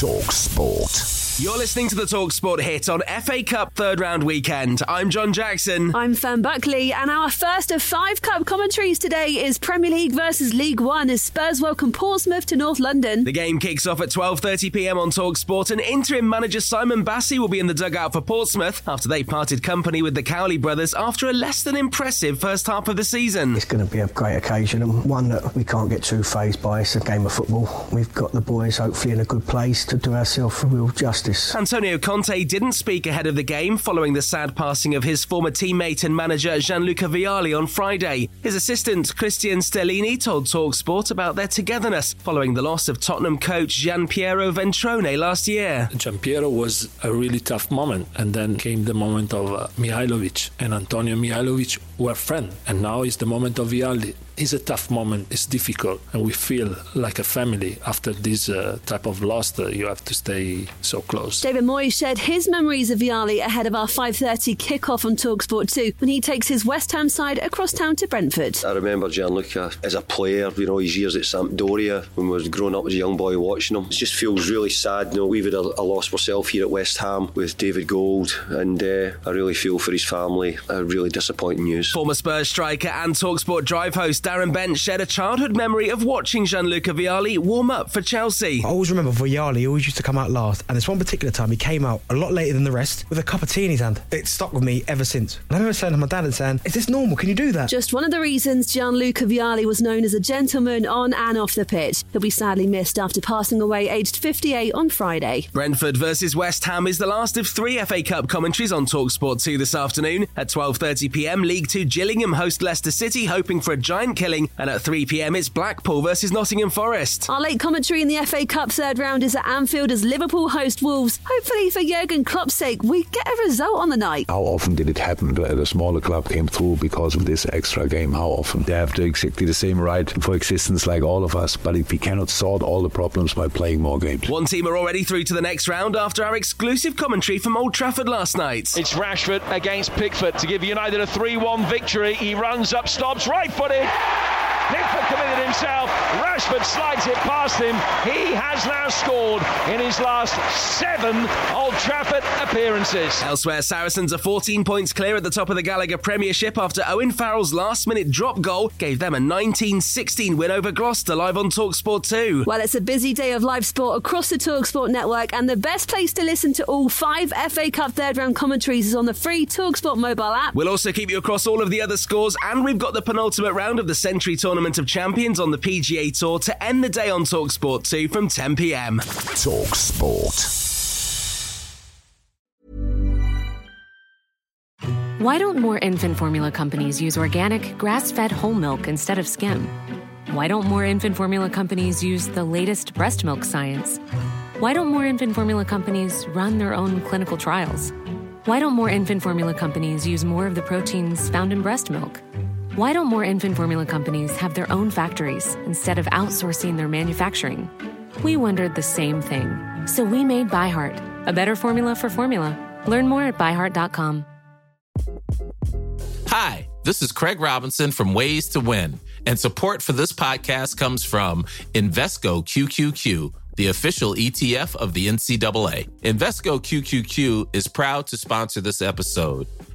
Talk Sport. You're listening to the Talk Sport hit on FA Cup third round weekend. I'm John Jackson. I'm Fern Buckley, and our first of five cup commentaries today is Premier League versus League One as Spurs welcome Portsmouth to North London. The game kicks off at 12:30 p.m. on Talk Sport, and interim manager Simon Bassey will be in the dugout for Portsmouth after they parted company with the Cowley brothers after a less than impressive first half of the season. It's going to be a great occasion and one that we can't get too phased by. It's a game of football. We've got the boys hopefully in a good place to do ourselves real justice. Antonio Conte didn't speak ahead of the game following the sad passing of his former teammate and manager Gianluca Vialli on Friday. His assistant Cristian Stellini told Talksport about their togetherness following the loss of Tottenham coach Gian Piero Ventrone last year. Gian Piero was a really tough moment, and then came the moment of uh, Mihajlovic, and Antonio Mihajlovic were friends, and now is the moment of Vialli it's a tough moment. It's difficult, and we feel like a family after this uh, type of loss. That you have to stay so close. David Moyes shared his memories of Vialli ahead of our 5:30 kickoff on Talksport 2 when he takes his West Ham side across town to Brentford. I remember Gianluca as a player. You know his years at Sampdoria when we was growing up as a young boy watching him. It just feels really sad. You know we've had a, a loss ourselves here at West Ham with David Gold, and uh, I really feel for his family. A really disappointing news. Former Spurs striker and Talksport drive host Darren Bent shared a childhood memory of watching Gianluca Vialli warm up for Chelsea. I always remember Vialli always used to come out last, and this one particular time he came out a lot later than the rest with a cup of tea in his hand. It stuck with me ever since. And I remember saying to my dad and saying, Is this normal? Can you do that? Just one of the reasons Gianluca Vialli was known as a gentleman on and off the pitch. He'll be sadly missed after passing away aged 58 on Friday. Brentford versus West Ham is the last of three FA Cup commentaries on Talksport 2 this afternoon. At 12:30 p.m., League 2 Gillingham host Leicester City hoping for a giant killing, and at 3 pm it's Blackpool versus Nottingham Forest. Our late commentary in the FA Cup third round is at Anfield as Liverpool host Wolves. Hopefully, for Jurgen Klopp's sake, we get a result on the night. How often did it happen that a smaller club came through because of this extra game? How often? They have exactly the same right for existence like all of us, but if we cannot solve all the problems by playing more games. One team are already through to the next round after our exclusive commentary from Old Trafford last night. It's Rashford against Pickford to give United a 3 1 victory. He runs up, stops, right footed. Pickford committed himself. Rashford slides it past him. He has now scored in his last seven Old Trafford appearances. Elsewhere, Saracens are 14 points clear at the top of the Gallagher Premiership after Owen Farrell's last minute drop goal gave them a 19 16 win over Gloucester live on Talksport 2. Well, it's a busy day of live sport across the Talksport network, and the best place to listen to all five FA Cup third round commentaries is on the free Talksport mobile app. We'll also keep you across all of the other scores, and we've got the penultimate round of the Sentry Tournament Tournament of Champions on the PGA Tour to end the day on Talksport 2 from 10 pm. Talk Sport. Why don't more infant formula companies use organic, grass fed whole milk instead of skim? Why don't more infant formula companies use the latest breast milk science? Why don't more infant formula companies run their own clinical trials? Why don't more infant formula companies use more of the proteins found in breast milk? Why don't more infant formula companies have their own factories instead of outsourcing their manufacturing? We wondered the same thing. So we made ByHeart, a better formula for formula. Learn more at byheart.com. Hi, this is Craig Robinson from Ways to Win, and support for this podcast comes from Invesco QQQ the official ETF of the NCAA. Invesco QQQ is proud to sponsor this episode